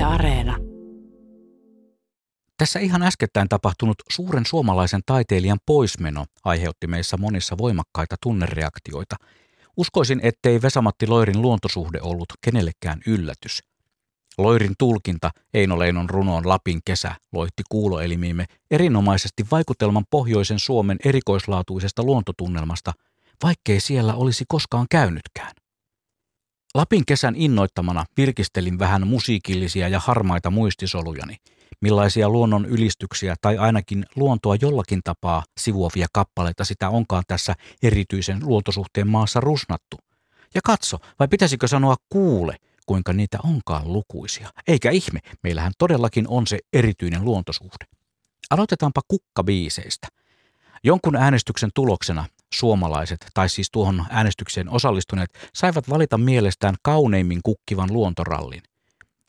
Yle Areena. Tässä ihan äskettäin tapahtunut suuren suomalaisen taiteilijan poismeno aiheutti meissä monissa voimakkaita tunnereaktioita. Uskoisin, ettei Vesamatti Loirin luontosuhde ollut kenellekään yllätys. Loirin tulkinta Eino Leinon runoon Lapin kesä loitti kuuloelimiimme erinomaisesti vaikutelman pohjoisen Suomen erikoislaatuisesta luontotunnelmasta, vaikkei siellä olisi koskaan käynytkään. Lapin kesän innoittamana virkistelin vähän musiikillisia ja harmaita muistisolujani, millaisia luonnon ylistyksiä tai ainakin luontoa jollakin tapaa sivuavia kappaleita sitä onkaan tässä erityisen luontosuhteen maassa rusnattu. Ja katso, vai pitäisikö sanoa kuule, kuinka niitä onkaan lukuisia. Eikä ihme, meillähän todellakin on se erityinen luontosuhde. Aloitetaanpa kukkabiiseistä. Jonkun äänestyksen tuloksena suomalaiset, tai siis tuohon äänestykseen osallistuneet, saivat valita mielestään kauneimmin kukkivan luontorallin.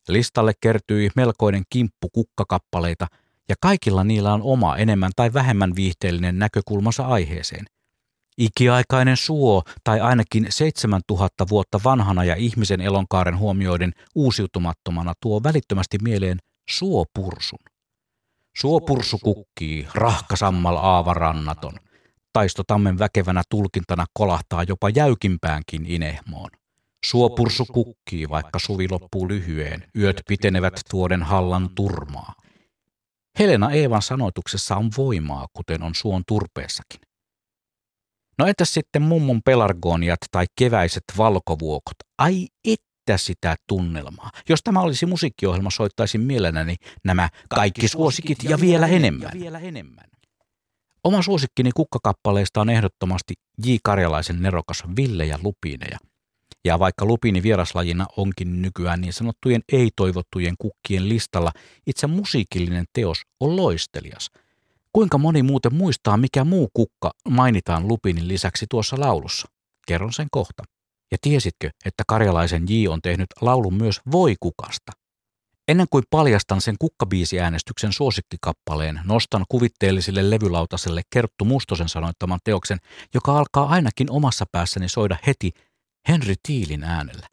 Listalle kertyi melkoinen kimppu kukkakappaleita, ja kaikilla niillä on oma enemmän tai vähemmän viihteellinen näkökulmansa aiheeseen. Ikiaikainen suo, tai ainakin 7000 vuotta vanhana ja ihmisen elonkaaren huomioiden uusiutumattomana tuo välittömästi mieleen suopursun. Suopursu kukkii, rahkasammal aavarannaton – taistotammen väkevänä tulkintana kolahtaa jopa jäykimpäänkin inehmoon. Suopursu kukkii, vaikka suvi loppuu lyhyen, yöt pitenevät tuoden hallan turmaa. Helena Eevan sanoituksessa on voimaa, kuten on suon turpeessakin. No entäs sitten mummon pelargoniat tai keväiset valkovuokot? Ai että sitä tunnelmaa. Jos tämä olisi musiikkiohjelma, soittaisin mielelläni nämä kaikki suosikit ja vielä enemmän. Oma suosikkini kukkakappaleista on ehdottomasti J. Karjalaisen nerokas Ville ja Lupineja. Ja vaikka lupiini vieraslajina onkin nykyään niin sanottujen ei-toivottujen kukkien listalla, itse musiikillinen teos on loistelias. Kuinka moni muuten muistaa, mikä muu kukka mainitaan lupinin lisäksi tuossa laulussa? Kerron sen kohta. Ja tiesitkö, että Karjalaisen J on tehnyt laulun myös voikukasta? Ennen kuin paljastan sen kukkabiisiäänestyksen suosikkikappaleen, nostan kuvitteelliselle levylautaselle Kerttu Mustosen sanoittaman teoksen, joka alkaa ainakin omassa päässäni soida heti Henry Tiilin äänellä.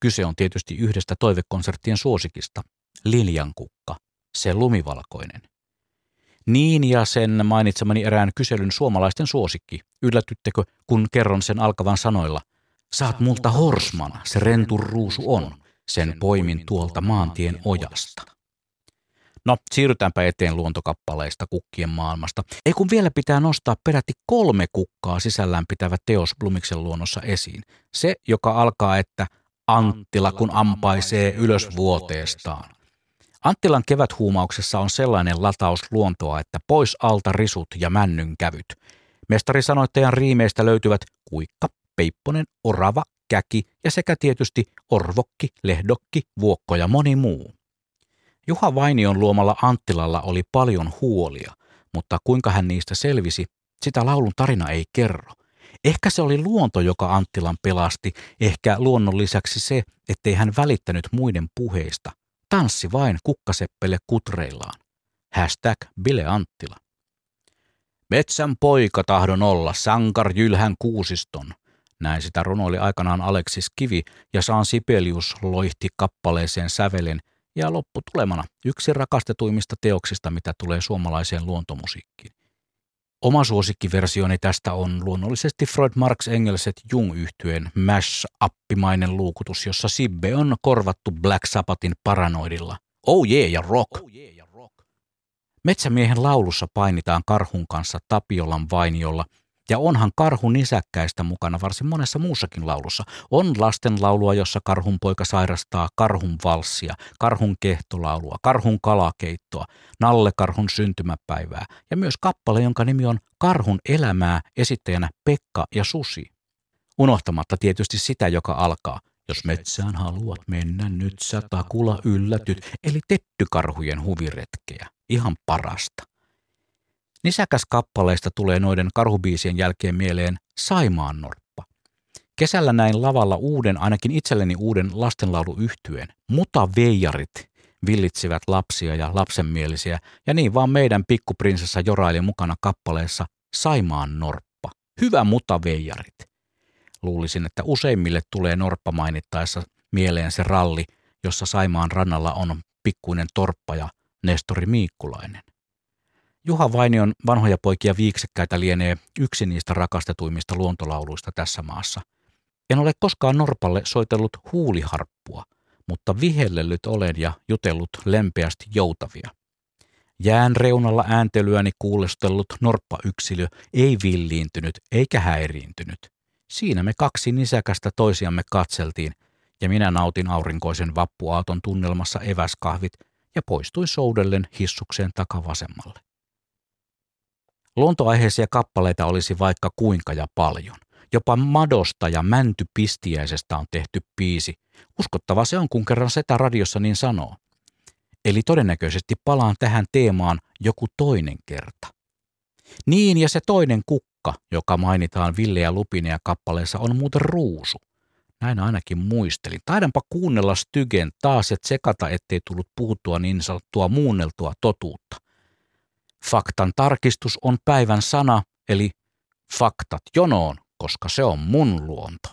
Kyse on tietysti yhdestä toivekonserttien suosikista, Liljan kukka, se lumivalkoinen. Niin ja sen mainitsemani erään kyselyn suomalaisten suosikki. Yllätyttekö, kun kerron sen alkavan sanoilla? Saat multa horsman, se rentur ruusu on – sen poimin tuolta maantien ojasta. No, siirrytäänpä eteen luontokappaleista kukkien maailmasta. Ei kun vielä pitää nostaa peräti kolme kukkaa sisällään pitävä teos Blumiksen luonnossa esiin. Se, joka alkaa, että Anttila kun ampaisee ylös vuoteestaan. Anttilan keväthuumauksessa on sellainen lataus luontoa, että pois alta risut ja männyn kävyt. Mestarisanoittajan riimeistä löytyvät kuikka, peipponen, orava, käki ja sekä tietysti orvokki, lehdokki, vuokko ja moni muu. Juha Vainion luomalla Anttilalla oli paljon huolia, mutta kuinka hän niistä selvisi, sitä laulun tarina ei kerro. Ehkä se oli luonto, joka Anttilan pelasti, ehkä luonnon lisäksi se, ettei hän välittänyt muiden puheista. Tanssi vain kukkaseppele kutreillaan. Hashtag Bile Anttila. Metsän poika tahdon olla, sankar jylhän kuusiston – näin sitä runoili aikanaan Aleksis Kivi ja Saan Sibelius loihti kappaleeseen sävelen ja lopputulemana yksi rakastetuimmista teoksista, mitä tulee suomalaiseen luontomusiikkiin. Oma suosikkiversioni tästä on luonnollisesti Freud Marx Engelset Jung yhtyeen mash-appimainen luukutus, jossa Sibbe on korvattu Black Sabbathin paranoidilla. Oh yeah ja rock! Oh yeah ja rock. Metsämiehen laulussa painitaan karhun kanssa Tapiolan vainiolla – ja onhan karhun nisäkkäistä mukana varsin monessa muussakin laulussa. On lastenlaulua, jossa karhun poika sairastaa karhun valssia, karhun kehtolaulua, karhun kalakeittoa, nallekarhun syntymäpäivää ja myös kappale, jonka nimi on Karhun elämää esittäjänä Pekka ja Susi. Unohtamatta tietysti sitä, joka alkaa jos metsään haluat mennä nyt sä takula yllätyt, eli tettykarhujen huviretkeä. Ihan parasta. Nisäkäs kappaleista tulee noiden karhubiisien jälkeen mieleen Saimaan norppa. Kesällä näin lavalla uuden, ainakin itselleni uuden lastenlauluyhtyeen. Muta veijarit villitsivät lapsia ja lapsenmielisiä, ja niin vaan meidän pikkuprinsessa joraili mukana kappaleessa Saimaan norppa. Hyvä muta veijarit. Luulisin, että useimmille tulee norppa mainittaessa mieleen se ralli, jossa Saimaan rannalla on pikkuinen torppa ja Nestori Miikkulainen. Juha Vainion vanhoja poikia viiksekkäitä lienee yksi niistä rakastetuimmista luontolauluista tässä maassa. En ole koskaan Norpalle soitellut huuliharppua, mutta vihellellyt olen ja jutellut lempeästi joutavia. Jään reunalla ääntelyäni kuulostellut norppayksilö ei villiintynyt eikä häiriintynyt. Siinä me kaksi nisäkästä toisiamme katseltiin, ja minä nautin aurinkoisen vappuaaton tunnelmassa eväskahvit ja poistuin soudellen hissukseen takavasemmalle. Luontoaiheisia kappaleita olisi vaikka kuinka ja paljon. Jopa Madosta ja Mäntypistiäisestä on tehty piisi. Uskottava se on, kun kerran Setä radiossa niin sanoo. Eli todennäköisesti palaan tähän teemaan joku toinen kerta. Niin ja se toinen kukka, joka mainitaan Ville ja Lupineja kappaleessa, on muuten ruusu. Näin ainakin muistelin. Taidanpa kuunnella Stygen taas ja tsekata, ettei tullut puhuttua niin sanottua muunneltua totuutta. Faktan tarkistus on päivän sana, eli faktat jonoon, koska se on mun luonto.